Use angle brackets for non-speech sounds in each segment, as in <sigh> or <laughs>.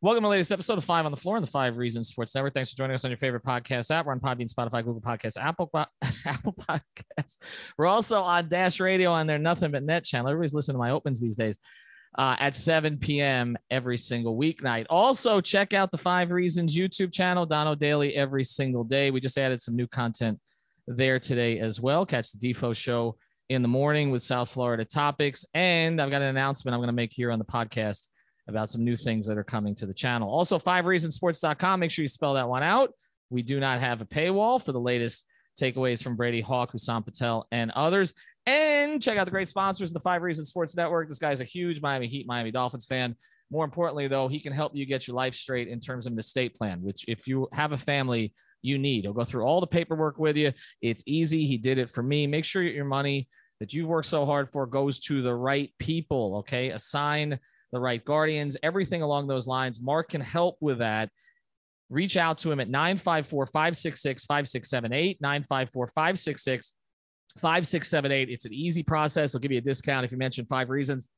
Welcome to the latest episode of Five on the Floor on the Five Reasons Sports Network. Thanks for joining us on your favorite podcast app. We're on Podbean, Spotify, Google Podcasts, Apple <laughs> Apple Podcasts. We're also on Dash Radio on their Nothing But Net channel. Everybody's listening to my opens these days uh, at 7 p.m. every single weeknight. Also, check out the Five Reasons YouTube channel, Dono Daily, every single day. We just added some new content there today as well. Catch the Defo show in the morning with South Florida topics. And I've got an announcement I'm going to make here on the podcast about some new things that are coming to the channel. Also, fivereasonsports.com. Make sure you spell that one out. We do not have a paywall for the latest takeaways from Brady Hawk, Hussam Patel, and others. And check out the great sponsors of the Five Reasons Sports Network. This guy's a huge Miami Heat, Miami Dolphins fan. More importantly, though, he can help you get your life straight in terms of an estate plan, which if you have a family, you need. He'll go through all the paperwork with you. It's easy. He did it for me. Make sure your money that you've worked so hard for goes to the right people. Okay. Assign the right guardians, everything along those lines. Marc can help with that. Reach out to him at 954 566 5678, 954 566 5678. It's an easy process. I'll give you a discount if you mention five reasons.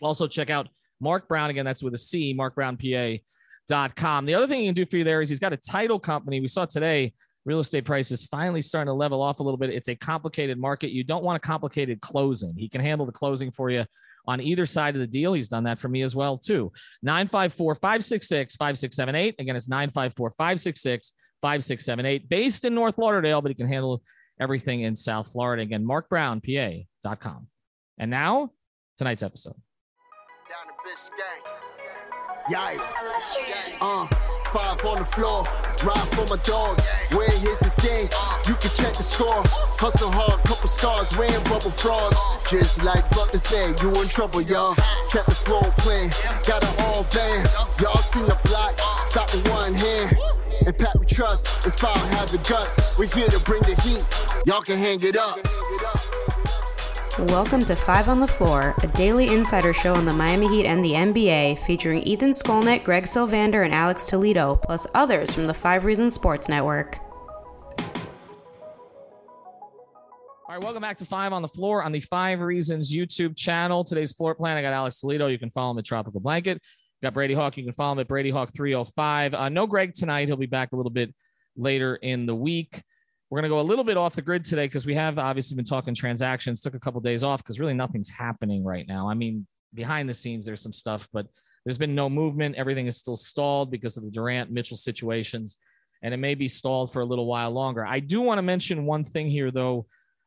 Also, check out Marc Brown. Again, that's with a C, marcbrownpa.com. The other thing you can do for you there is he's got a title company. We saw today real estate prices finally starting to level off a little bit. It's a complicated market. You don't want a complicated closing. He can handle the closing for you on either side of the deal. He's done that for me as well, too. 954 566 5678. Again, it's 954 566 5678. Based in North Lauderdale, but he can handle everything in South Florida. Again, marcbrownpa.com. And now, tonight's episode. Down to Biscayne. Yeah. Uh, five on the floor, ride for my dogs. Where here's the thing, you can check the score. Hustle hard, couple scars, wearing bubble frogs. Just like Buck said, you in trouble, y'all. Kept the flow playing, got it all band. Y'all seen the block, stop with one hand. And Pat we trust, it's power have the guts. We're here to bring the heat, y'all can hang it up. Welcome to Five on the Floor, a daily insider show on the Miami Heat and the NBA, featuring Ethan Skolnick, Greg Sylvander, and Alex Toledo, plus others from the Five Reasons Sports Network. All right, welcome back to Five on the Floor on the Five Reasons YouTube channel. Today's floor plan, I got Alex Toledo. You can follow him at Tropical Blanket. Got Brady Hawk. You can follow him at Brady Hawk 305. Uh, no Greg tonight. He'll be back a little bit later in the week. We're going to go a little bit off the grid today because we have obviously been talking transactions. Took a couple of days off because really nothing's happening right now. I mean, behind the scenes, there's some stuff, but there's been no movement. Everything is still stalled because of the Durant Mitchell situations, and it may be stalled for a little while longer. I do want to mention one thing here, though,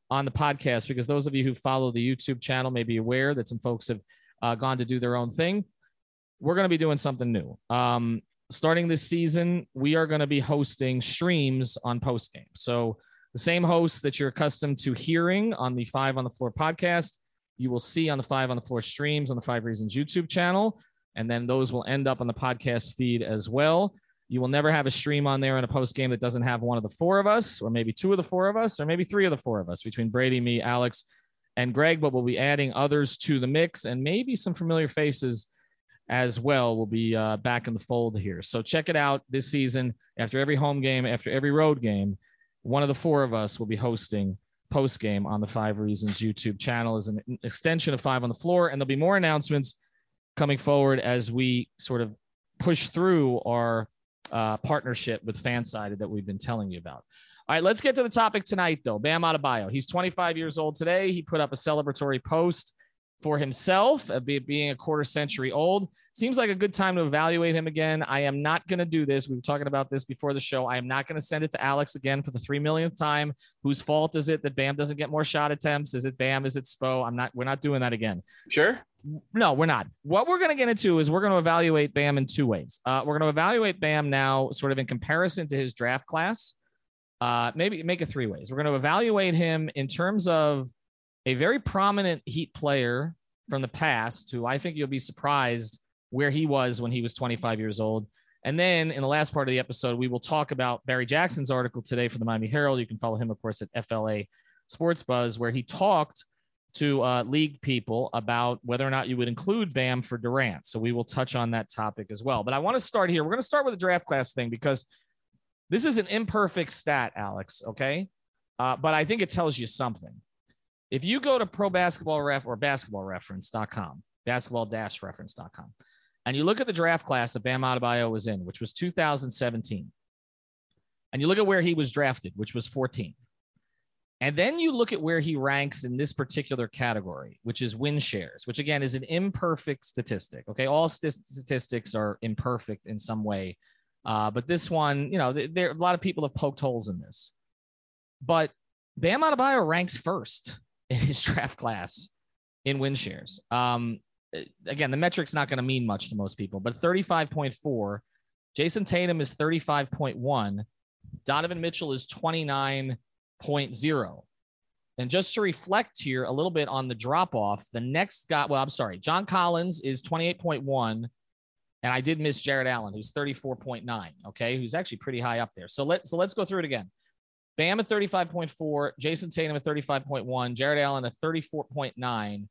on the podcast, because those of you who follow the YouTube channel may be aware that some folks have uh, gone to do their own thing. We're going to be doing something new. Um, starting this season, we are going to be hosting streams on postgame. So the same hosts that you're accustomed to hearing on the Five on the Floor podcast, you will see on the Five on the Floor streams on the Five Reasons YouTube channel. And then those will end up on the podcast feed as well. You will never have a stream on there in a post game that doesn't have one of the four of us, or maybe two of the four of us, or maybe three of the four of us between Brady, me, Alex, and Greg. But we'll be adding others to the mix and maybe some familiar faces as well will be uh, back in the fold here. So check it out this season. After every home game, after every road game, one of the four of us will be hosting post game on the Five Reasons YouTube channel as an extension of Five on the Floor, and there'll be more announcements coming forward as we sort of push through our uh, partnership with Fansided that we've been telling you about. All right, let's get to the topic tonight, though. Bam Adebayo. He's 25 years old today. He put up a celebratory post for himself, uh, being a quarter century old. Seems like a good time to evaluate him again. I am not going to do this. We were talking about this before the show. I am not going to send it to Alex again for the three millionth time. Whose fault is it that Bam doesn't get more shot attempts? Is it Bam? Is it Spo? I'm not. We're not doing that again. Sure. No, we're not. What we're going to get into is we're going to evaluate Bam in two ways. Uh, we're going to evaluate Bam now, sort of in comparison to his draft class. Uh, maybe make it three ways. We're going to evaluate him in terms of a very prominent Heat player from the past who I think you'll be surprised where he was when he was 25 years old. And then in the last part of the episode, we will talk about Barry Jackson's article today for the Miami Herald. You can follow him, of course, at FLA Sports Buzz, where he talked to uh, league people about whether or not you would include Bam for Durant. So we will touch on that topic as well. But I want to start here. We're going to start with the draft class thing because this is an imperfect stat, Alex. Okay. Uh, but I think it tells you something. If you go to pro basketball ref or basketballreference.com, basketball reference.com, and you look at the draft class that Bam Adebayo was in, which was 2017, and you look at where he was drafted, which was 14th, and then you look at where he ranks in this particular category, which is win shares, which again is an imperfect statistic. Okay. All st- statistics are imperfect in some way. Uh, but this one, you know, there a lot of people have poked holes in this. But Bam Adebayo ranks first in his <laughs> draft class in win shares. Um, again, the metric's not going to mean much to most people, but 35.4. Jayson Tatum is 35.1. Donovan Mitchell is 29 And just to reflect here a little bit on the drop off, the next guy, well, I'm sorry, John Collins is 28.1. And I did miss Jarrett Allen, who's 34.9. Okay. Who's actually pretty high up there. So let's so let's go through it again. Bam at 35.4, Jayson Tatum at 35.1, Jarrett Allen at 34.9,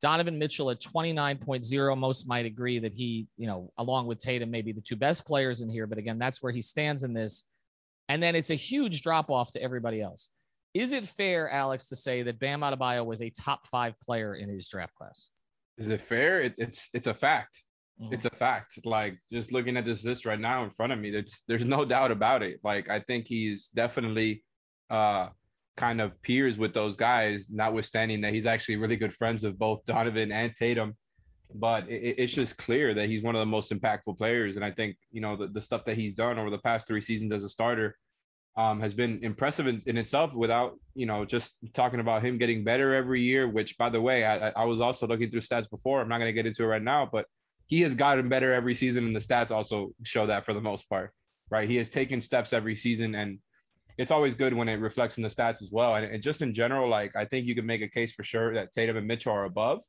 Donovan Mitchell at 29.0. Most might agree that he, you know, along with Tatum, maybe the two best players in here. But again, that's where he stands in this. And then it's a huge drop off to everybody else. Is it fair, Alex, to say that Bam Adebayo was a top five player in his draft class? Is it fair? It, it's it's a fact. Mm-hmm. It's a fact. Like just looking at this list right now in front of me, there's there's no doubt about it. Like I think he's definitely uh kind of peers with those guys, notwithstanding that he's actually really good friends of both Donovan and Tatum. But it, it's just clear that he's one of the most impactful players. And I think, you know, the, the stuff that he's done over the past three seasons as a starter um, has been impressive in, in, itself without, you know, just talking about him getting better every year, which, by the way, I, I was also looking through stats before. I'm not going to get into it right now, but he has gotten better every season. And the stats also show that for the most part, right? He has taken steps every season. And it's always good when it reflects in the stats as well. And, and just in general, like, I think you can make a case for sure that Tatum and Mitchell are above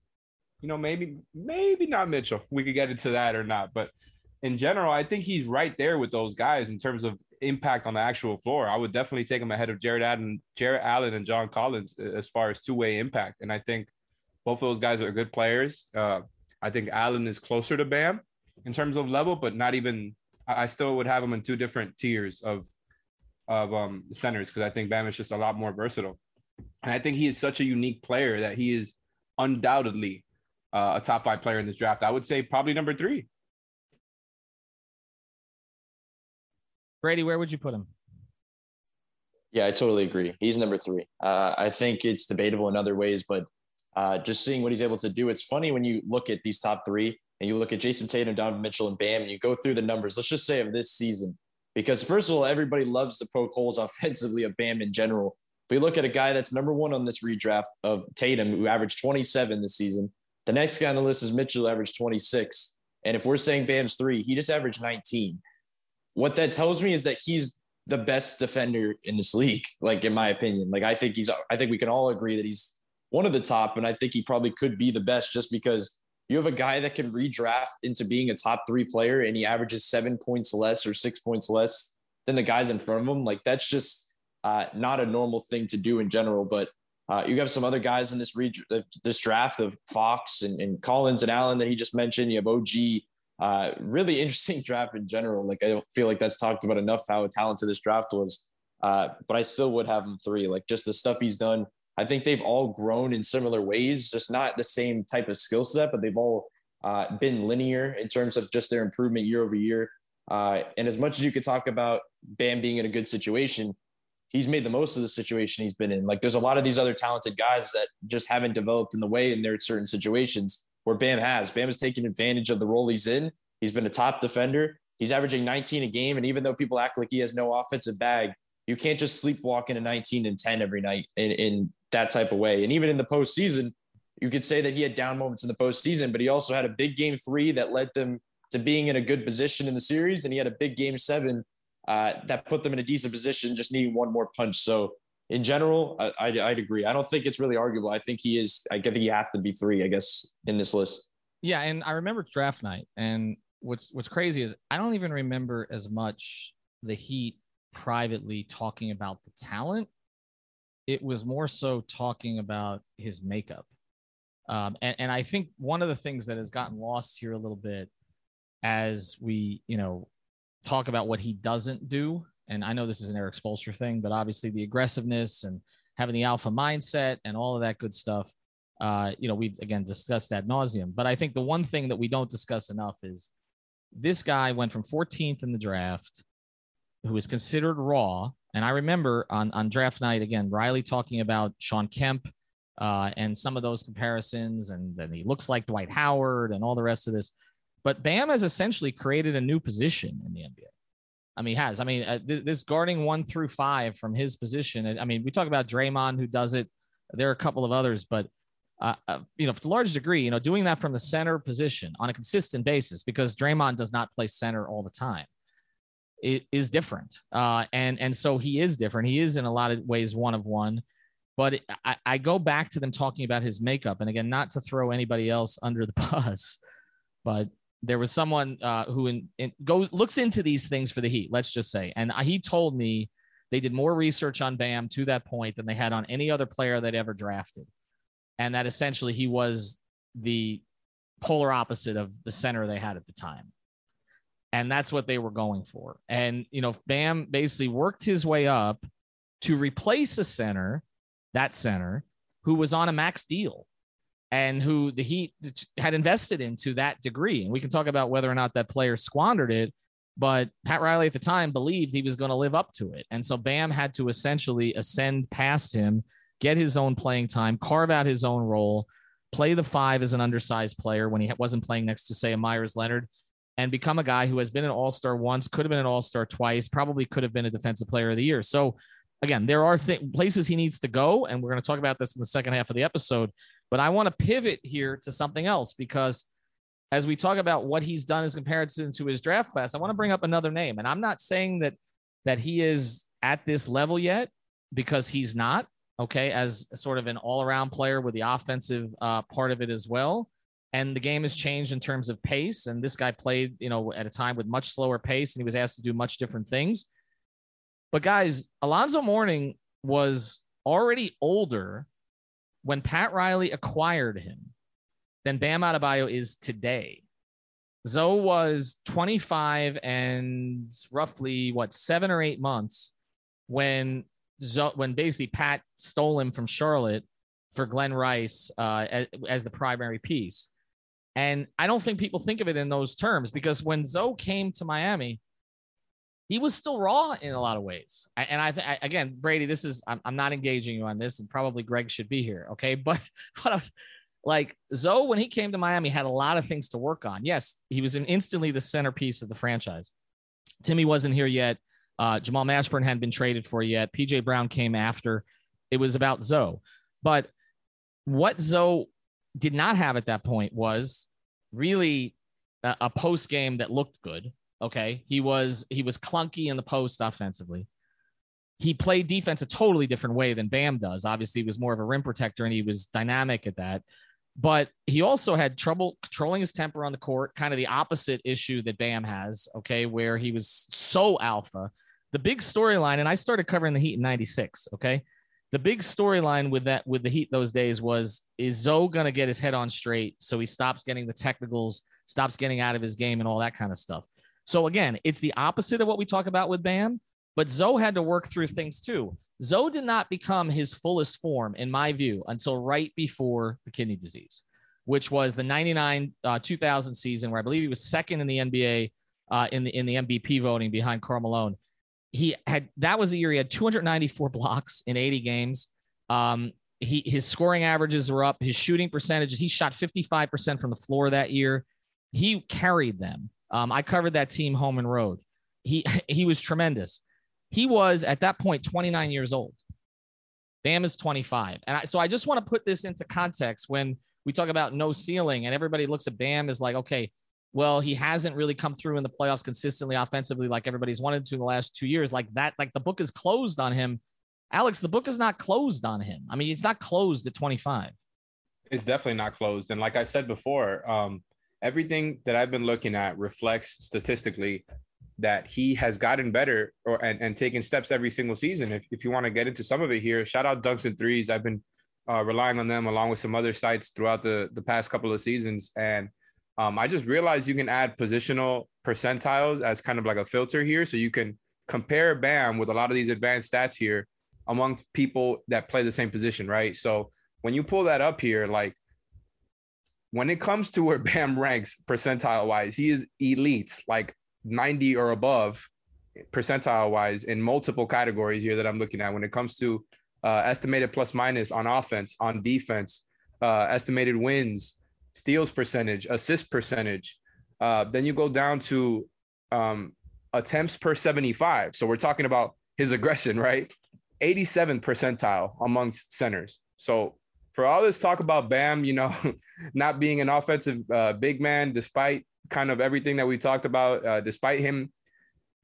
you know, maybe maybe not Mitchell. We could get into that or not, but in general, I think he's right there with those guys in terms of impact on the actual floor. I would definitely take him ahead of Jared Allen, Jarrett Allen and John Collins as far as two-way impact. And I think both of those guys are good players. Uh, I think Allen is closer to Bam in terms of level, but not even. I still would have him in two different tiers of of um, centers because I think Bam is just a lot more versatile. And I think he is such a unique player that he is undoubtedly uh, a top five player in this draft. I would say probably number three. Brady, where would you put him? Yeah, I totally agree. He's number three. Uh, I think it's debatable in other ways, but uh, just seeing what he's able to do, it's funny when you look at these top three and you look at Jayson Tatum, Donovan Mitchell, and Bam, and you go through the numbers. Let's just say of this season, because first of all, everybody loves to poke holes <laughs> offensively of Bam in general. But you look at a guy that's number one on this redraft of Tatum, who averaged 27 this season, the next guy on the list is Mitchell, averaged 26. And if we're saying Bam's three, he just averaged 19. What that tells me is that he's the best defender in this league, <laughs> like in my opinion. Like I think he's I think we can all agree that he's one of the top, and I think he probably could be the best just because you have a guy that can redraft into being a top three player and he averages seven points less or six points less than the guys in front of him. Like that's just uh, not a normal thing to do in general. But uh, you have some other guys in this re- this draft of Fox and, and, Collins and Allen that he just mentioned. You have OG. Uh, really interesting <laughs> draft in general. Like I don't feel like that's talked about enough how talented this draft was. Uh, but I still would have him three. Like just the stuff he's done. I think they've all grown in similar ways, just not the same type of skill set, but they've all uh, been linear in terms of just their improvement year over year. Uh, and as much as you could talk about Bam being in a good situation, he's made the most of the situation he's been in. Like there's a lot of these other talented guys that just haven't developed in the way in their certain situations where Bam has. Bam has taken advantage of the role he's in. He's been a top defender. He's averaging 19 a game. And even though people act like he has no offensive bag, you can't just sleepwalk into 19 and 10 every night in, in that type of way. And even in the postseason, you could say that he had down moments in the postseason, but he also had a big game three that led them to being in a good position in the series. And he had a big game seven uh, that put them in a decent position, just needing one more punch. So in general, I, I'd, I'd agree. I don't think it's really arguable. I think he is. I think he has to be three. I guess in this list. Yeah, and I remember draft night, and what's what's crazy is I don't even remember as much the Heat privately talking about the talent. It was more so talking about his makeup. Um, and, and I think one of the things that has gotten lost here a little bit as we, you know, talk about what he doesn't do. And I know this is an Erik Spoelstra thing, but obviously the aggressiveness and having the alpha mindset and all of that good stuff. Uh, you know, we've again discussed that nauseum. But I think the one thing that we don't discuss enough is this guy went from 14th in the draft, who is considered raw. And I remember on, on draft night again, Riley talking about Shawn Kemp uh, and some of those comparisons, and then he looks like Dwight Howard and all the rest of this. But Bam has essentially created a new position in the NBA. I mean, he has. I mean, uh, th- this guarding one through five from his position. I mean, we talk about Draymond who does it. There are a couple of others, but uh, uh, you know, to a large degree, you know, doing that from the center position on a consistent basis because Draymond does not play center all the time. Is different, uh, and and so he is different. He is in a lot of ways one of one. But I, I go back to them talking about his makeup, and again, not to throw anybody else under the <laughs> bus, but there was someone uh, who in, in, looks into these things for the Heat. Let's just say, and he told me they did more research on Bam to that point than they had on any other player they'd ever drafted, and that essentially he was the polar opposite of the center they had at the time. And that's what they were going for. And, you know, Bam basically worked his way up to replace a center that center, who was on a max deal and who the Heat had invested into that degree. And we can talk about whether or not that player squandered it, but Pat Riley at the time believed he was going to live up to it. And so Bam had to essentially ascend past him, get his own playing time, carve out his own role, play the five as an undersized player when he wasn't playing next to, say, a Meyers Leonard, and become a guy who has been an all star once, could have been an all star twice, probably could have been a defensive player of the year. So again, there are th- places he needs to go, and we're going to talk about this in the second half of the episode. But I want to pivot here to something else because as we talk about what he's done as comparison to his draft class, I want to bring up another name, and I'm not saying that that he is at this level yet because he's not. Okay, as sort of an all-around player with the offensive uh, part of it as well. And the game has changed in terms of pace. And this guy played, you know, at a time with much slower pace, and he was asked to do much different things. But guys, Alonzo Mourning was already older when Pat Riley acquired him than Bam Adebayo is today. Zoe was 25 and roughly what seven or eight months when Zoe, when basically Pat stole him from Charlotte for Glen Rice uh, as, as, the primary piece. And I don't think people think of it in those terms because when Zoe came to Miami, he was still raw in a lot of ways. And I, I again, Brady, this is I'm, I'm, not engaging you on this, and probably Greg should be here. Okay, <laughs> but but I was like Zoe when he came to Miami had a lot of things to work on. Yes, he was an instantly the centerpiece of the franchise. Timmy wasn't here yet. Uh, Jamal Mashburn hadn't been traded for yet. PJ Brown came after. It was about Zoe, but what Zoe did not have at that point was really a, a post game that looked good Okay. He was he was clunky in the post offensively. He played defense a totally different way than Bam does. Obviously, he was more of a rim protector and he was dynamic at that. But he also had trouble controlling his temper on the court, kind of the opposite issue that Bam has, okay, where he was so alpha. The big storyline, and I started covering the Heat in 96, okay? The big storyline with that with the Heat those days was is Zoe to get his head on straight so he stops getting the technicals, stops getting out of his game and all that kind of stuff. So again, it's the opposite of what we talk about with Bam, but Zoe had to work through things too. Zoe did not become his fullest form, in my view, until right before the kidney disease, which was the 99 uh, 2000 season, where I believe he was second in the NBA uh, in the in the MVP voting behind Malone. He had that was the year he had 294 blocks in 80 games. Um, he his scoring averages were up, his shooting percentages. He shot 55% from the floor that year. He carried them. Um, I covered that team home and road. He <laughs> he was tremendous. He was at that point 29 years old. Bam is 25. And I, so I just want to put this into context when we talk about no ceiling and everybody looks at Bam as like, okay, well, he hasn't really come through in the playoffs consistently offensively like everybody's wanted to in the last two years. Like that, like the book is closed on him. Alex, the book is not closed on him. I mean, it's not closed at 25. It's definitely not closed. And like I said before, um, everything that I've been looking at reflects statistically that he has gotten better or and, and taken steps every single season. If, if you want to get into some of it here, shout out Dunks and Threes. I've been uh, relying on them along with some other sites throughout the, the past couple of seasons. And um, I just realized you can add positional percentiles as kind of like a filter here. So you can compare BAM with a lot of these advanced stats here among people that play the same position, right? So when you pull that up here, like when it comes to where <laughs> Bam ranks percentile wise, he is elite, like 90 or above percentile wise in multiple categories here that I'm looking at when it comes to uh, estimated plus minus on offense, on defense, uh, estimated wins, steals percentage, assist percentage. Uh, then you go down to um, attempts per 75. So we're talking about his aggression, right? 87th percentile amongst centers. So for all this talk about Bam, you know, <laughs> not being an offensive uh, big man, despite kind of everything that we talked about, uh, despite him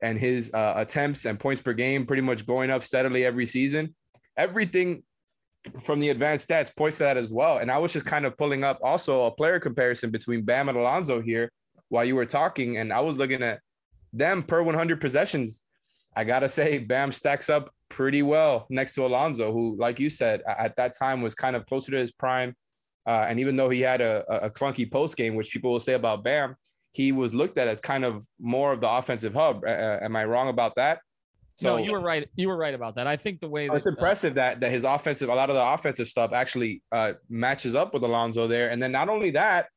and his uh, attempts and points per game pretty much going up steadily every season, everything from the advanced stats points to that as well. And I was just kind of pulling up also a player comparison between Bam and Alonzo here while you were talking. And I was looking at them per 100 possessions. I got to say, Bam stacks up pretty well next to Alonzo, who, like you said, at that time was kind of closer to his prime. Uh, and even though he had a, a clunky post game, which people will say about Bam, he was looked at as kind of more of the offensive hub. Uh, am I wrong about that? So no, you were right. You were right about that. I think the way that, it's impressive uh, that that his offensive, a lot of the offensive stuff actually uh, matches up with Alonzo there. And then not only that,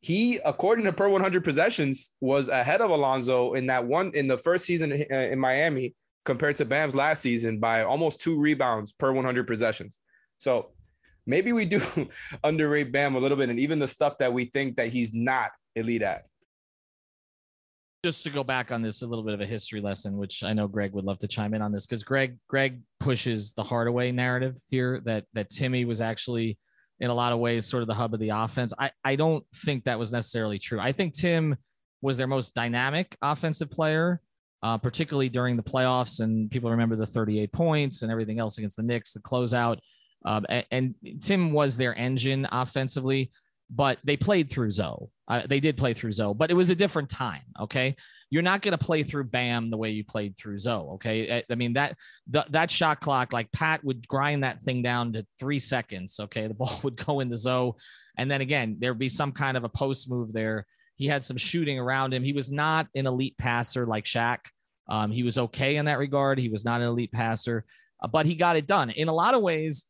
he, according to per 100 possessions, was ahead of Alonzo in that one in the first season uh, in Miami compared to Bam's last season by almost two rebounds per 100 possessions. So maybe we do <laughs> underrate Bam a little bit, and even the stuff that we think that he's not elite at. Just to go back on this, a little bit of a history lesson, which I know Greg would love to chime in on this because Greg Greg pushes the Hardaway narrative here that that Timmy was actually in a lot of ways sort of the hub of the offense. I I don't think that was necessarily true. I think Tim was their most dynamic offensive player uh, particularly during the playoffs. And people remember the 38 points and everything else against the Knicks, the closeout. Um, and, and, Tim was their engine offensively, but they played through Zoe. Uh, they did play through Zoe, but it was a different time. Okay. You're not going to play through Bam the way you played through Zoe. Okay. I, I mean, that, that shot clock, like Pat would grind that thing down to three seconds. Okay. The <laughs> ball would go into Zoe. And then again, there'd be some kind of a post move there. He had some shooting around him. He was not an elite passer like Shaq. Um, he was okay in that regard. He was not an elite passer, uh, but he got it done. In a lot of ways,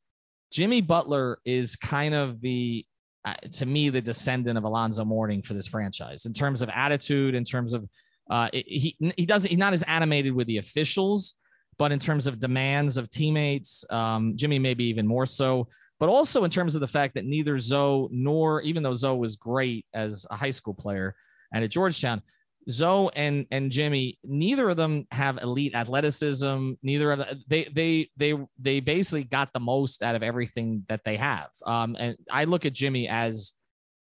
Jimmy Butler is kind of the, uh, to me, the descendant of Alonzo Mourning for this franchise in terms of attitude, in terms of uh, it, he he doesn't he's not as animated with the officials, but in terms of demands of teammates, um, Jimmy maybe even more so. But also in terms of the fact that neither Zoe nor even though Zoe was great as a high school player and at Georgetown, Zoe and and Jimmy, neither of them have elite athleticism. Neither of them, they they they they basically got the most out of everything that they have. Um, and I look at Jimmy as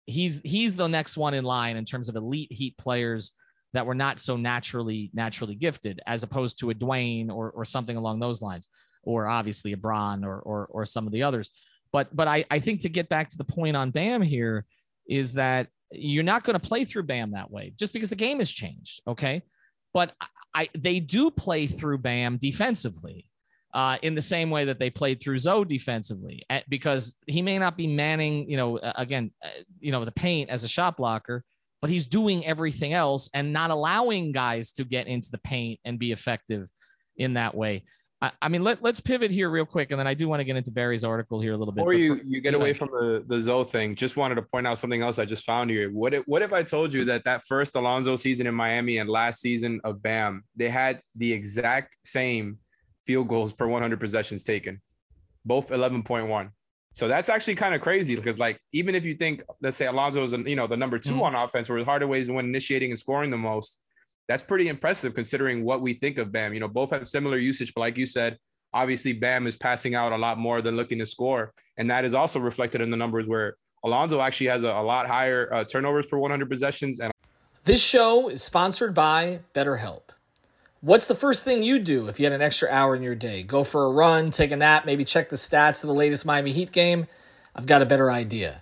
he's he's the next one in line in terms of elite Heat players that were not so naturally naturally gifted, as opposed to a Dwayne or or something along those lines, or obviously a Bron or or or some of the others. But but I I think to get back to the point on Bam here is that you're not going to play through Bam that way just because the game has changed. Okay. But I, they do play through Bam defensively uh, in the same way that they played through Zoe defensively because he may not be manning, you know, again, uh, you know, the paint as a shot blocker, but he's doing everything else and not allowing guys to get into the paint and be effective in that way. I, I mean, let, let's pivot here real quick. And then I do want to get into Barry's article here a little Before bit. Before you, you get away from the, the Zoe thing, just wanted to point out something else I just found here. What if, what if I told you that that first Alonzo season in Miami and last season of BAM, they had the exact same field goals per 100 possessions taken, both 11.1. So that's actually kind of crazy because, like, even if you think, let's say Alonzo is, you know, the number 2 mm-hmm. on offense, where Hardaway is the one initiating and scoring the most, that's pretty impressive considering what we think of Bam. You know, both have similar usage, but like you said, obviously Bam is passing out a lot more than looking to score. And that is also reflected in the numbers where Alonzo actually has a, a lot higher uh, turnovers per 100 possessions. And this show is sponsored by BetterHelp. What's the first thing you do if you had an extra hour in your day? Go for a run, take a nap, maybe check the stats of the latest Miami Heat game? I've got a better idea.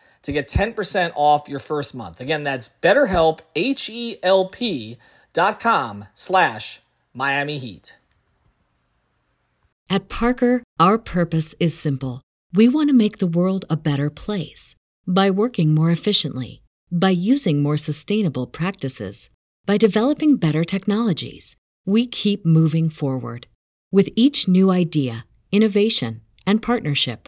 to get 10% off your first month. Again, that's betterhelp, H-E-L-P dot com slash Miami Heat. At Parker, our purpose is simple. We want to make the world a better place by working more efficiently, by using more sustainable practices, by developing better technologies. We keep moving forward. With each new idea, innovation, and partnership,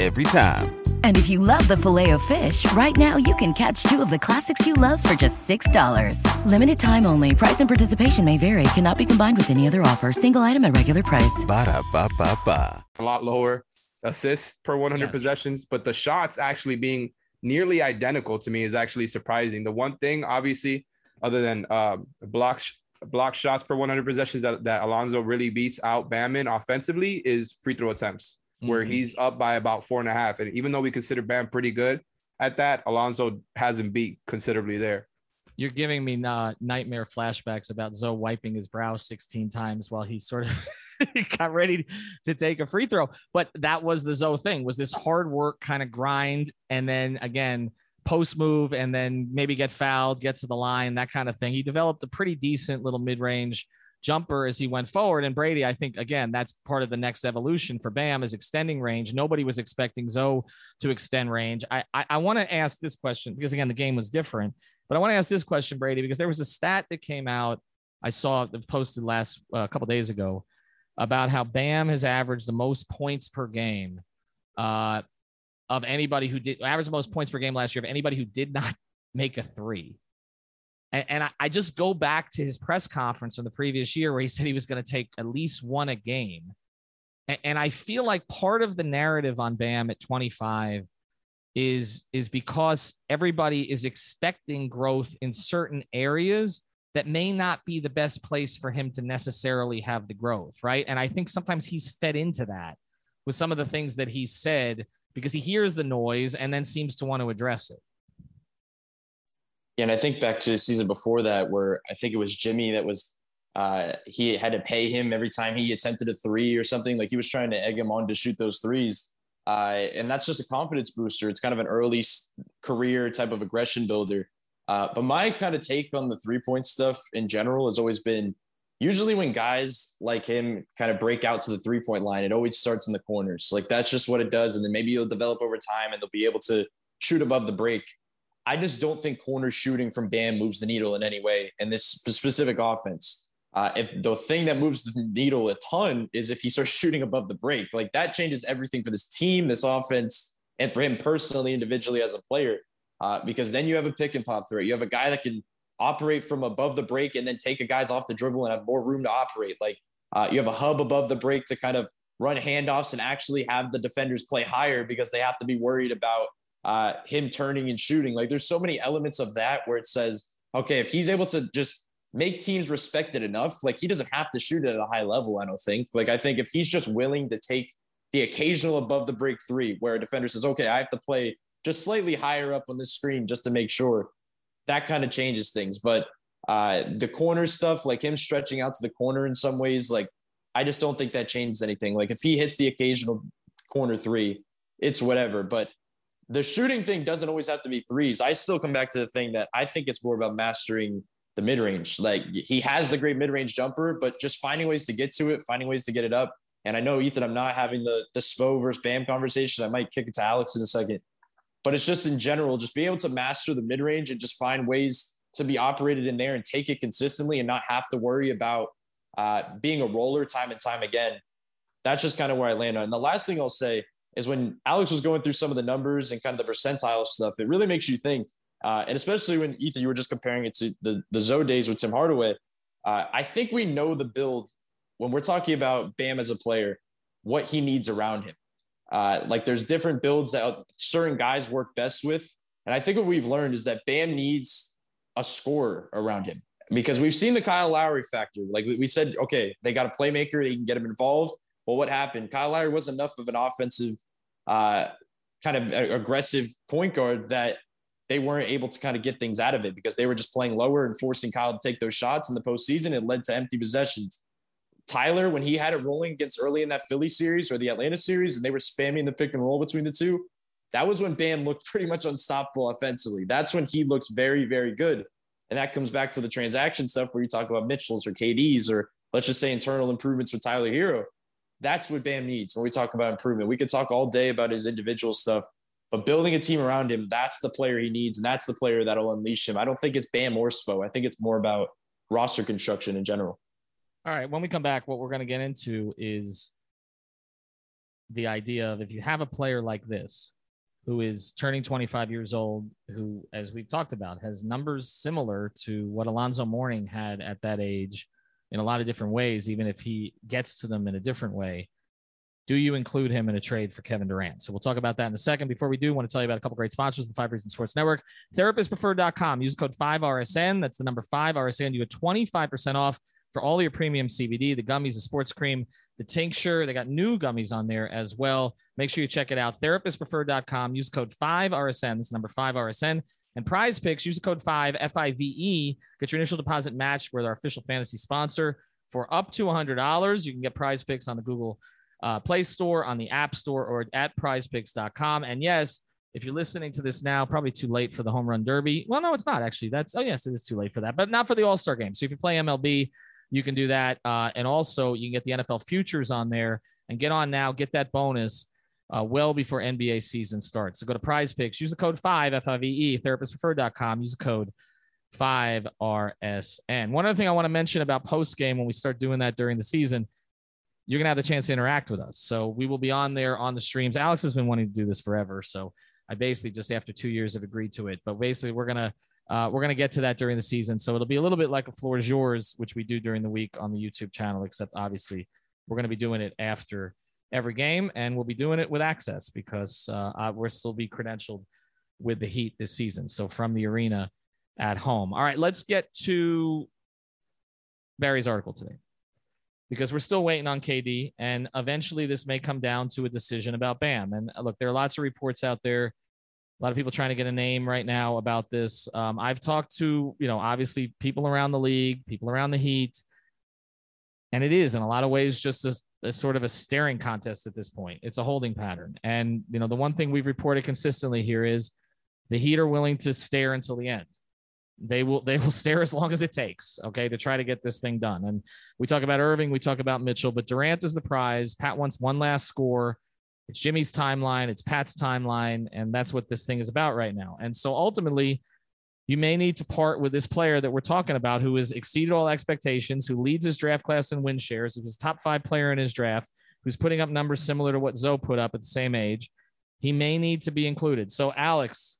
every time. And if you love the filet of fish, right now you can catch two of the classics you love for just $6. Limited time only. Price and participation may vary. Cannot be combined with any other offer. Single item at regular price. Ba da ba ba ba. A lot lower assists per 100 Yes. possessions, but the shots actually being nearly identical to me is actually surprising. The one thing, obviously, other than um, blocks block shots per 100 possessions that, that Alonzo really beats out Bam in offensively is free throw attempts, where Mhm. he's up by about four and a half. And even though we consider Bam pretty good at that, Alonzo hasn't beat considerably there. You're giving me uh, nightmare flashbacks about Zoe wiping his brow 16 times while he sort of <laughs> got ready to take a free throw. But that was the Zoe thing was this hard work kind of grind. And then again, post move and then maybe get fouled, get to the line, that kind of thing. He developed a pretty decent little mid range jumper as he went forward. And Brady, I think, again, that's part of the next evolution for Bam is extending range. Nobody was expecting Zoe to extend range. I, I, I want to ask this question because, again, the game was different. But I want to ask this question, Brady, because there was a stat that came out. I saw it posted last uh, a couple days ago about how Bam has averaged the most points per game uh, of anybody who did average the most points per game last year of anybody who did not <laughs> make a three. And, and I, I just go back to his press conference from the previous year where he said he was going to take at least one a game. And, and I feel like part of the narrative on Bam at 25 is is because everybody is expecting growth in certain areas that may not be the best place for him to necessarily have the growth, right? And I think sometimes he's fed into that with some of the things that he said because he hears the noise and then seems to want to address it. Yeah, and I think back to the season before that, where I think it was Jimmy that was uh, he had to pay him every time he attempted a three or something. Like he was trying to egg him on to shoot those threes. Uh, and that's just a confidence booster. It's kind of an early career type of aggression builder. Uh, but my kind of take on the three point stuff in general has always been usually when guys like him kind of break out to the three point line, it always starts in the corners. Like that's just what it does. And then maybe you'll develop over time and they'll be able to shoot above the break. I just don't think corner shooting from Bam moves the needle in any way in this specific offense. Uh, if the thing that moves the needle a ton is if he starts <laughs> shooting above the break, like that changes everything for this team, this offense, and for him personally, individually as a player. Uh, because then you have a pick and pop threat. You have a guy that can operate from above the break and then take a guys off the dribble and have more room to operate. Like uh, you have a hub above the break to kind of run handoffs and actually have the defenders play higher because they have to be worried about uh, him turning and shooting. Like there's so many elements of that where it says, okay, if he's able to just make teams respect it enough, like he doesn't have to shoot it at a high level. I don't think. Like I think if he's just willing to take the occasional above the break three, where a defender says, okay, I have to play just slightly higher up on the screen just to make sure. that kind of changes things. But uh, the corner stuff, like him stretching out to the corner in some ways, like I just don't think that changes anything. Like if he hits the occasional corner three, it's whatever. But the shooting thing doesn't always have to be threes. I still come back to the thing that I think it's more about mastering the mid range. Like he has the great mid range jumper, but just finding ways to get to it, finding ways to get it up. And I know Ethan, I'm not having the the Spo versus Bam conversation. I might kick it to Alex in a second, but it's just in general, just being able to master the mid range and just find ways to be operated in there and take it consistently and not have to worry about uh, being a roller time and time again. That's just kind of where I land on. And the last thing I'll say is when Alex was going through some of the numbers and kind of the percentile stuff, it really makes you think. Uh, and especially when Ethan, you were just comparing it to the the Zoe days with Tim Hardaway. Uh, I think we know the build when we're talking about Bam as a player, what he needs around him. Uh, like there's different builds that certain guys work best with, and I think what we've learned is that Bam needs a scorer around him because we've seen the Kyle Lowry factor. Like we said, okay, they got a playmaker, they can get him involved. Well, what happened? Kyle Lowry was enough of an offensive, uh, kind of aggressive point guard that they weren't able to kind of get things out of it because they were just playing lower and forcing Kyle to take those shots in the postseason. It led to empty possessions. Tyler, when he had it rolling against early in that Philly series or the Atlanta series, and they were spamming the pick and roll between the two, that was when Bam looked pretty much unstoppable offensively. That's when he looks very, very good. And that comes back to the transaction stuff where you talk about Mitchell's or KD's or let's just say internal improvements with Tyler Herro. That's what Bam needs when we talk about improvement. We could talk all day about his individual stuff, but building a team around him, that's the player he needs. And that's the player that'll unleash him. I don't think it's Bam or Spo. I think it's more about roster construction in general. All right. When we come back, what we're going to get into is the idea of if you have a player like this who is turning 25 years old, who, as we've talked about, has numbers similar to what Alonzo Mourning had at that age in a lot of different ways, even if he gets to them in a different way. Do you include him in a trade for Kevin Durant? So we'll talk about that in a second. Before we do, I want to tell you about a couple great sponsors, the Five Reasons Sports Network, therapistpreferred.com. Use code 5RSN. That's the number 5RSN. You get 25% off for all your premium CBD, the gummies, the sports cream, the tincture. They got new gummies on there as well. Make sure you check it out. Therapistpreferred.com. Use code 5RSN. This is number 5RSN. And prize picks, use the code 5 F I V E. Get your initial deposit matched with our official fantasy sponsor for up to $100. You can get prize picks on the Google uh, Play Store, on the App Store, or at prizepicks.com. And yes, if you're listening to this now, probably too late for the home run derby. Well, no, it's not actually. That's, oh, yes, it is too late for that, but not for the All Star game. So if you play MLB, you can do that. Uh, and also, you can get the NFL futures on there and get on now, get that bonus uh, well before NBA season starts. So go to prize picks, use the code 5 FIVE, therapistpreferred.com, use the code 5RSN. One other thing I want to mention about post game when we start doing that during the season, you're going to have the chance to interact with us. So we will be on there on the streams. Alex has been wanting to do this forever. So I basically just after two years have agreed to it. But basically, we're going to uh, we're going to get to that during the season. So it'll be a little bit like a floor is yours, which we do during the week on the YouTube channel, except obviously we're going to be doing it after every game and we'll be doing it with access because uh, we'll still be credentialed with the Heat this season. So from the arena at home. All right, let's get to Barry's article today because we're still waiting on KD and eventually this may come down to a decision about Bam. And look, there are lots of reports out there a lot of people trying to get a name right now about this. Um, I've talked to, you know, obviously people around the league, people around the Heat, and it is in a lot of ways just a, a, sort of a staring contest at this point. It's a holding pattern, and you know, the one thing we've reported consistently here is the Heat are willing to stare until the end. They will they will <laughs> stare as long as it takes, okay, to try to get this thing done. And we talk about Irving, we talk about Mitchell, but Durant is the prize. Pat wants one last score it's Jimmy's timeline, it's Pat's timeline, and that's what this thing is about right now. And so ultimately, you may need to part with this player that we're talking about who has exceeded all expectations, who leads his draft class in win shares, who was top five player in his draft, who's putting up numbers similar to what Zoe put up at the same age. He may need to be included. So, Alex,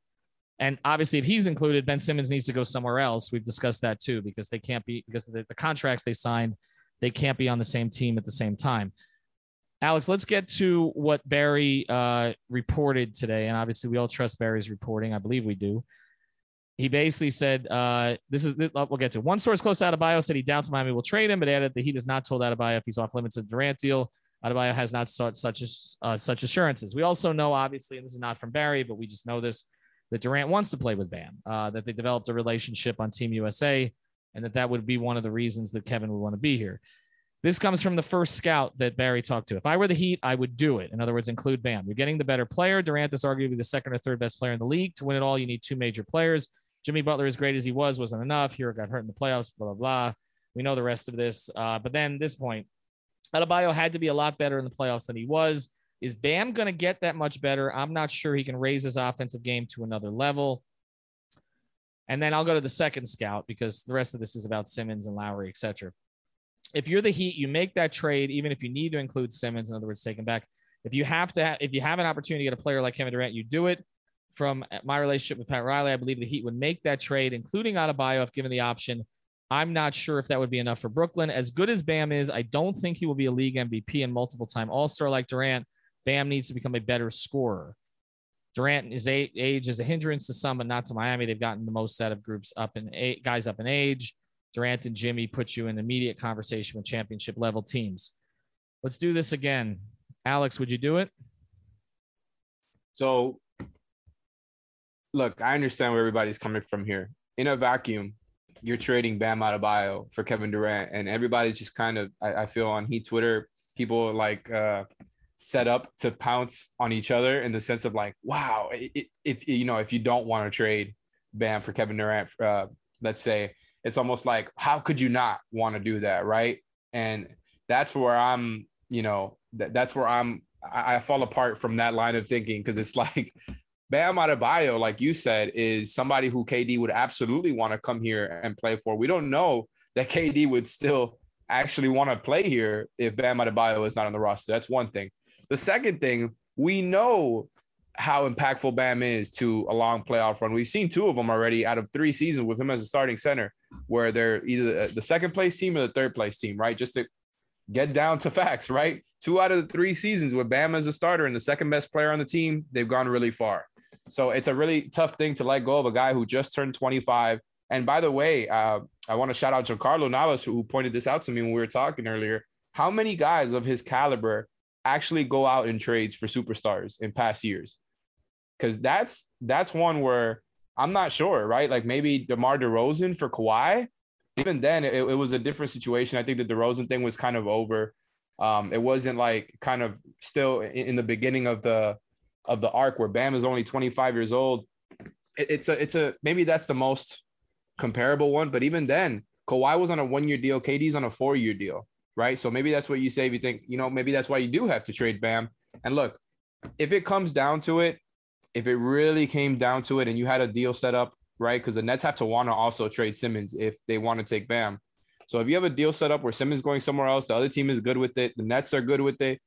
and obviously, if he's included, Ben Simmons needs to go somewhere else. We've discussed that too, because they can't be, because the, the contracts they signed, they can't be on the same team at the same time. Alex, let's get to what Barry uh, reported today. And obviously, we all trust Barry's reporting. I believe we do. He basically said, uh, "This is we'll get to." One source close to Adebayo said he doubts Miami will trade him, but added that he does not told Adebayo if he's off limits of Durant deal. Adebayo has not sought such as, uh, such assurances. We also know, obviously, and this is not from Barry, but we just know this that Durant wants to play with Bam, uh, that they developed a relationship on Team USA, and that that would be one of the reasons that Kevin would want to be here. This comes from the first scout that Barry talked to. If I were the Heat, I would do it. In other words, include Bam. You're getting the better player. Durant is arguably the second or third best player in the league. To win it all, you need two major players. Jimmy Butler, as great as he was, wasn't enough. Herro got hurt in the playoffs, blah, blah, blah. We know the rest of this. Uh, but then this point, Adebayo had to be a lot better in the playoffs than he was. Is Bam going to get that much better? I'm not sure he can raise his offensive game to another level. And then I'll go to the second scout because the rest of this is about Simmons and Lowry, etc. If you're the Heat, you make that trade, even if you need to include Simmons, in other words, take him back. If you have to, ha- if you have an opportunity to get a player like Kevin Durant, you do it. From my relationship with Pat Riley, I believe the Heat would make that trade, including Adebayo, if given the option. I'm not sure if that would be enough for Brooklyn. As good as Bam is, I don't think he will be a league MVP and multiple time All Star like Durant. Bam needs to become a better scorer. Durant, his age is a hindrance to some, but not to Miami. They've gotten the most out of groups up in eight guys up in age. Durant and Jimmy put you in immediate conversation with championship level teams. Let's do this again. Alex, would you do it? So, look, I understand where everybody's coming from here. In a vacuum, you're trading Bam Adebayo for Kevin Durant, and everybody's just kind of, I, I feel on Heat Twitter, people like uh, set up to pounce on each other in the sense of like, wow, if, you know, if you don't want to trade Bam for Kevin Durant, uh, let's say, it's almost like, how could you not want to do that, right? And that's where I'm, you know, that, that's where I'm. I, I fall apart from that line of thinking because it's <laughs> like Bam Adebayo, like you said, is somebody who KD would absolutely want to come here and play for. We don't know that KD would still actually want to play here if Bam Adebayo is not on the roster. That's one thing. The second thing, we know how impactful Bam is to a long playoff run. We've seen two of them already out of three seasons with him as a starting center, where they're either the second place team or the third place team, right? Just to get down to facts, right? Two out of the three seasons with Bam as a starter and the second best player on the team, they've gone really far. So it's a really tough thing to let go of a guy who just turned 25. And by the way, uh, I want to shout out Giancarlo Navas, who pointed this out to me when we were talking earlier. How many guys of his caliber actually go out in trades for superstars in past years? Because that's that's one where I'm not sure, right? Like maybe DeMar DeRozan for Kawhi. Even then, it, it was a different situation. I think the DeRozan thing was kind of over. Um, it wasn't like kind of still in, in the beginning of the of the arc where Bam is only 25 years old. It, it's a it's a maybe that's the most comparable one. But even then, Kawhi was on a one year deal. KD's on a four year deal right? So maybe that's what you say if you think, you know, maybe that's why you do have to trade Bam. And look, if it comes down to it, if it really came down to it and you had a deal set up, right? Because the Nets have to want to also trade Simmons if they want to take Bam. So if you have a deal set up where Simmons going somewhere else, the other team is good with it, the Nets are good with it,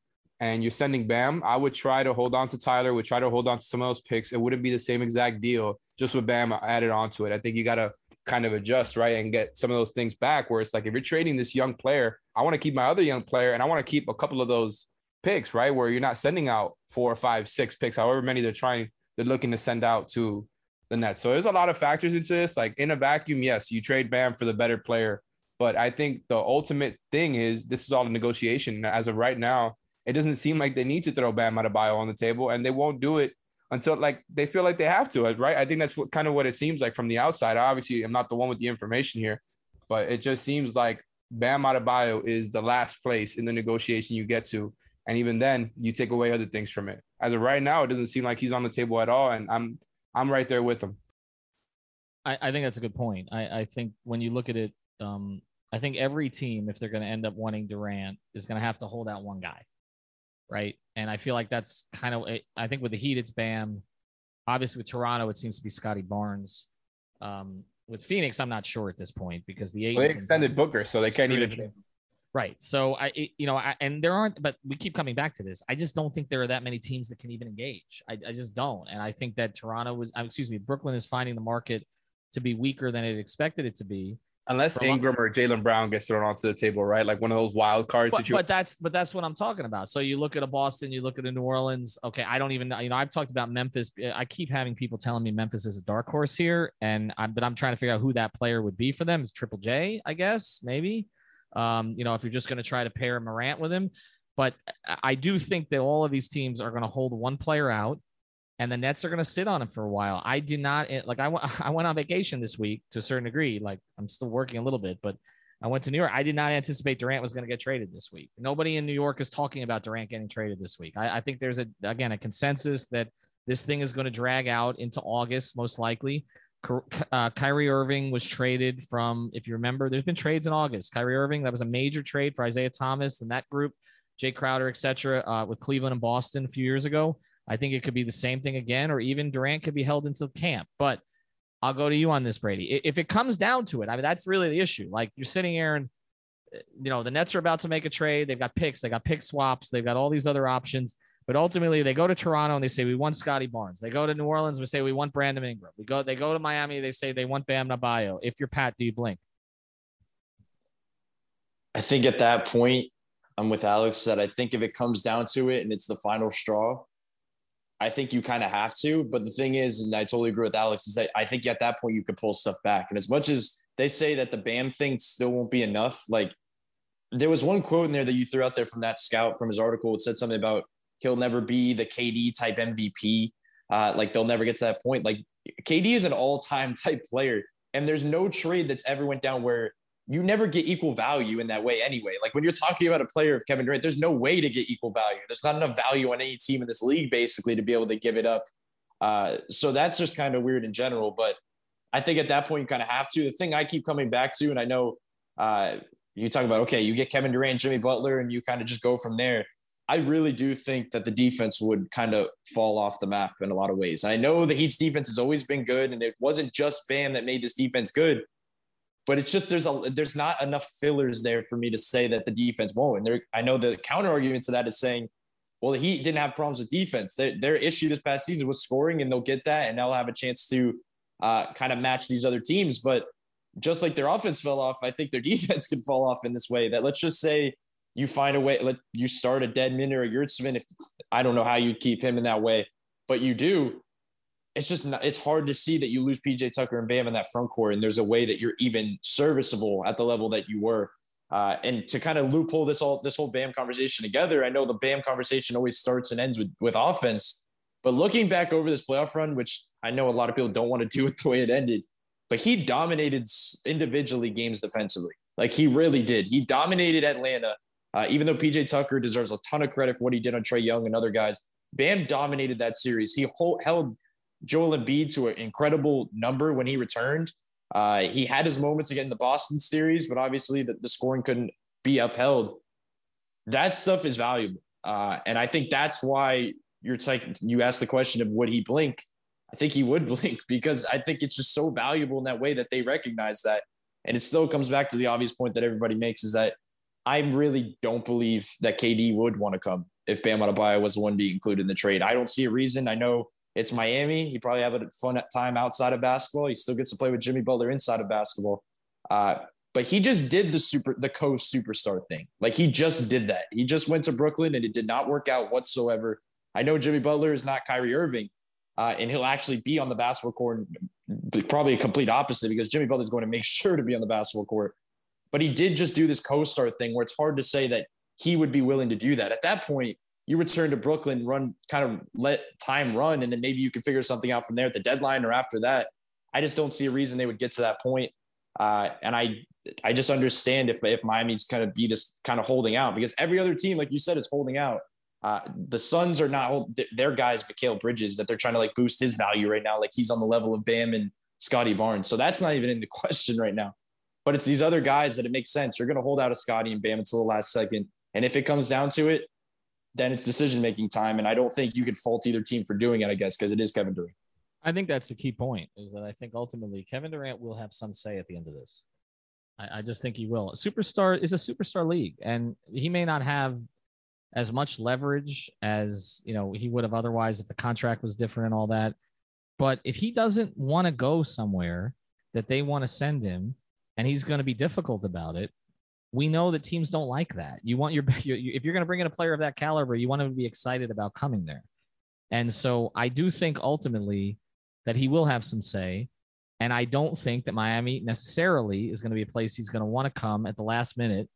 and you're sending Bam, I would try to hold on to Tyler, would try to hold on to some of those picks. It wouldn't be the same exact deal just with Bam added onto it. I think you got to kind of adjust, right? And get some of those things back where it's like, if you're trading this young player, I want to keep my other young player and I want to keep a couple of those picks, right? Where you're not sending out four five, six picks, however many they're trying, they're looking to send out to the Nets. So there's a lot of factors into this. Like in a vacuum, yes, you trade Bam for the better player. But I think the ultimate thing is this is all a negotiation. As of right now, it doesn't seem like they need to throw Bam Adebayo on the table, and they won't do it until like they feel like they have to, right? I think that's what kind of what it seems like from the outside. Obviously, I'm not the one with the information here, but it just seems like Bam Adebayo is the last place in the negotiation you get to, and even then, you take away other things from it. As of right now, it doesn't seem like he's on the table at all, and I'm I'm right there with him. I, I think that's a good point. I, I think when you look at it, um, I think every team, if they're going to end up wanting Durant, is going to have to hold out one guy right? And I feel like that's kind of I think with the Heat, it's Bam. Obviously, with Toronto, it seems to be Scottie Barnes. Um, with Phoenix, I'm not sure at this point because the eight well, they extended Booker, so they can't even. Right. So I, you know, I, and there aren't, but we keep coming back to this. I just don't think there are that many teams that can even engage. I, I just don't. And I think that Toronto was, excuse me, Brooklyn is finding the market to be weaker than it expected it to be. Unless Ingram or Jaylen Brown gets thrown onto the table, right? Like one of those wild cards. That you but, but, that's but that's what I'm talking about. So you look at a Boston, you look at a New Orleans. Okay, I don't even know. You know, I've talked about Memphis. I keep having people telling me Memphis is a dark horse here, and I'm but I'm trying to figure out who that player would be for them. Is Triple J, I guess, maybe. Um, you know, if you're just going to try to pair Morant with him, but I do think that all of these teams are going to hold one player out and the Nets are going to sit on him for a while. I do not eh, like. I went <laughs> I went on vacation this week to a certain degree. Like I'm still working a little bit, but I went to New York. I did not anticipate Durant was going to get traded this week. Nobody in New York is talking about Durant getting traded this week. I, I think there's a again a consensus that this thing is going to drag out into August, most likely. Uh, Kyrie Irving was traded from, if you remember, there's been trades in August. Kyrie Irving, that was a major trade for Isaiah Thomas and that group, Jae Crowder, etc., uh, with Cleveland and Boston a few years ago. I think it could be the same thing again, or even Durant could be held into camp. But I'll go to you on this, Brady. If it comes down to it, I mean, that's really the issue. Like you're sitting here and, eh, you know, the Nets are about to make a trade. They've got picks, they got pick swaps, they've got all these other options. But ultimately, they go to Toronto and they say we want Scottie Barnes. They go to New Orleans and we say we want Brandon Ingram. We go they go to Miami. They say they want Bam Adebayo. If you're Pat, do you blink? I think at that point, I'm with Alex that I think if it comes down to it and it's the final straw, I think you kind of have to. But the thing is, and I totally agree with Alex, is that I think at that point you could pull stuff back. And as much as they say that the Bam thing still won't be enough, like there was one quote in there that you threw out there from that scout from his article. It said something about he'll never be the KD type MVP. Uh, like they'll never get to that point. Like KD is an all time <laughs> type player, and there's no trade that's ever went down where you never get equal value in that way anyway. Like when you're talking about a player of Kevin Durant, there's no way to get equal value. There's not enough value on any team in this league basically to be able to give it up. Uh, so that's just kind of weird in general. But I think at that point you kind of have to. The thing I keep coming back to, and I know uh, you talk about okay, you get Kevin Durant, Jimmy Butler, and you kind of just go from there. I really do think that the defense would kind of fall off the map in a lot of ways. I know the Heat's defense has always been good, and it wasn't just Bam that made this defense good, but it's just there's a there's not enough fillers there for me to say that the defense won't. And there, I know the counter argument to that is saying, well, the Heat didn't have problems with defense. Their, their issue this past season was scoring, and they'll get that, and they'll have a chance to uh, kind of match these other teams. But just like their offense fell off, I think their <laughs> defense could fall off in this way. That let's just say you find a way, let you start a Dedmon or a Yurtseven. If I don't know how you keep him in that way, but you do. It's just not, it's hard to see that you lose PJ Tucker and Bam in that front court, and there's a way that you're even serviceable at the level that you were. Uh, and to kind of loophole this all this whole Bam conversation together, I know the Bam conversation always starts and ends with with offense, but looking back over this playoff run, which I know a lot of people don't want to do it the way it ended, but he dominated individually games defensively. Like he really did. He dominated Atlanta uh, even though PJ Tucker deserves a ton of credit for what he did on Trae Young and other guys, Bam dominated that series. He hold, held Joel Embiid to an incredible number when he returned. Uh, he had his moments again in the Boston series, but obviously the, the scoring couldn't be upheld. That stuff is valuable. Uh, and I think that's why you're like, you asked the question of would he blink? I think he would <laughs> blink because I think it's just so valuable in that way that they recognize that. And it still comes back to the obvious point that everybody makes is that I really don't believe that KD would want to come if Bam Adebayo was the one being included in the trade. I don't see a reason. I know it's Miami. He probably have a fun time outside of basketball. He still gets to play with Jimmy Butler inside of basketball. Uh, but he just did the super the co superstar thing. Like he just did that. He just went to Brooklyn and it did not work out whatsoever. I know Jimmy Butler is not Kyrie Irving, uh, and he'll actually be on the basketball court. Probably a complete opposite because Jimmy Butler is going to make <laughs> sure to be on the basketball court. But he did just do this co-star thing where it's hard to say that he would be willing to do that. At that point, you return to Brooklyn, run kind of let time run, and then maybe you can figure something out from there at the deadline or after that. I just don't see a reason they would get to that point. Uh, and I I just understand if if Miami's kind of be this kind of holding out because every other team, like you said, is holding out. Uh, the Suns are not their guys, Mikal Bridges, that they're trying to like boost his value right now. Like he's on the level of Bam and Scottie Barnes. So that's not even in the <laughs> question right now. But it's these other guys that it makes sense. You're going to hold out a Scottie and Bam until the last second. And if it comes down to it, then it's decision making time. And I don't think you could fault either team for doing it, I guess, because it is Kevin Durant. I think that's the key point is that I think ultimately Kevin Durant will have some say at the end of this. I, I just think he will. Superstar is a superstar league, and he may not have as much leverage as you know he would have otherwise if the contract was different and all that. But if he doesn't want to go somewhere that they want to send him, and he's going to be difficult about it. We know that teams don't like that. You want your, <laughs> you, if you're going to bring in a player of that caliber, you want him to be excited about coming there. And so I do think ultimately that he will have some say. And I don't think that Miami necessarily is going to be a place he's going to want to come at the last minute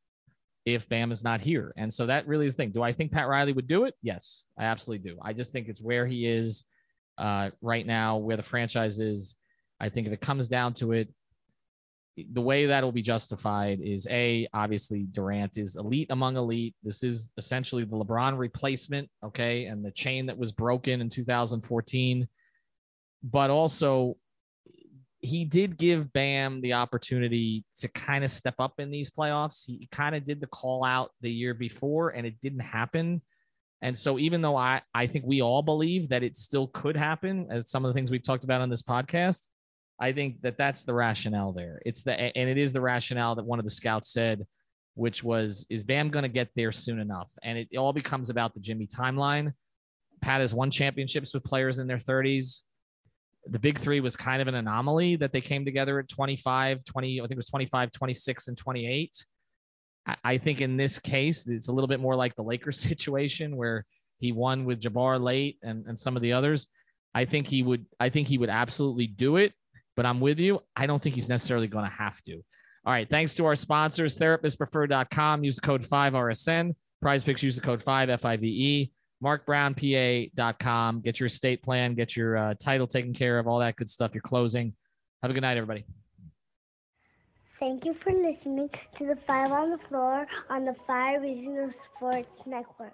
if Bam is not here. And so that really is the thing. Do I think Pat Riley would do it? Yes, I absolutely do. I just think it's where he is uh, right now where the franchise is. I think if it comes down to it, the way that will be justified is a obviously Durant is elite among elite. This is essentially the LeBron replacement, okay, and the chain that was broken in 2014. But also, he did give Bam the opportunity to kind of step up in these playoffs. He kind of did the call out the year before, and it didn't happen. And so, even though I, I think we all believe that it still could happen, as some of the things we've talked about on this podcast, I think that that's the rationale there. It's the and it is the rationale that one of the scouts said, which was, is Bam going to get there soon enough? And it, all becomes about the Jimmy timeline. Pat has won championships with players in their 30s. The big three was kind of an anomaly that they came together at 25, 20, I think it was 25, 26, and 28. I, I think in this case, it's a little bit more like the Lakers <laughs> situation where he won with Jabbar late and, and some of the others. I think he would, I think he would absolutely do it but I'm with you. I don't think he's necessarily going to have to. All right. Thanks to our sponsors, therapistpreferred.com. Use the code 5RSN. Prize picks, use the code 5 FIVE. MarcBrownPA.com. Get your estate plan, get your uh, title taken care of, all that good stuff. You're closing. Have a good night, everybody. Thank you for listening to the Five on the Floor on the Five Regional Sports Network.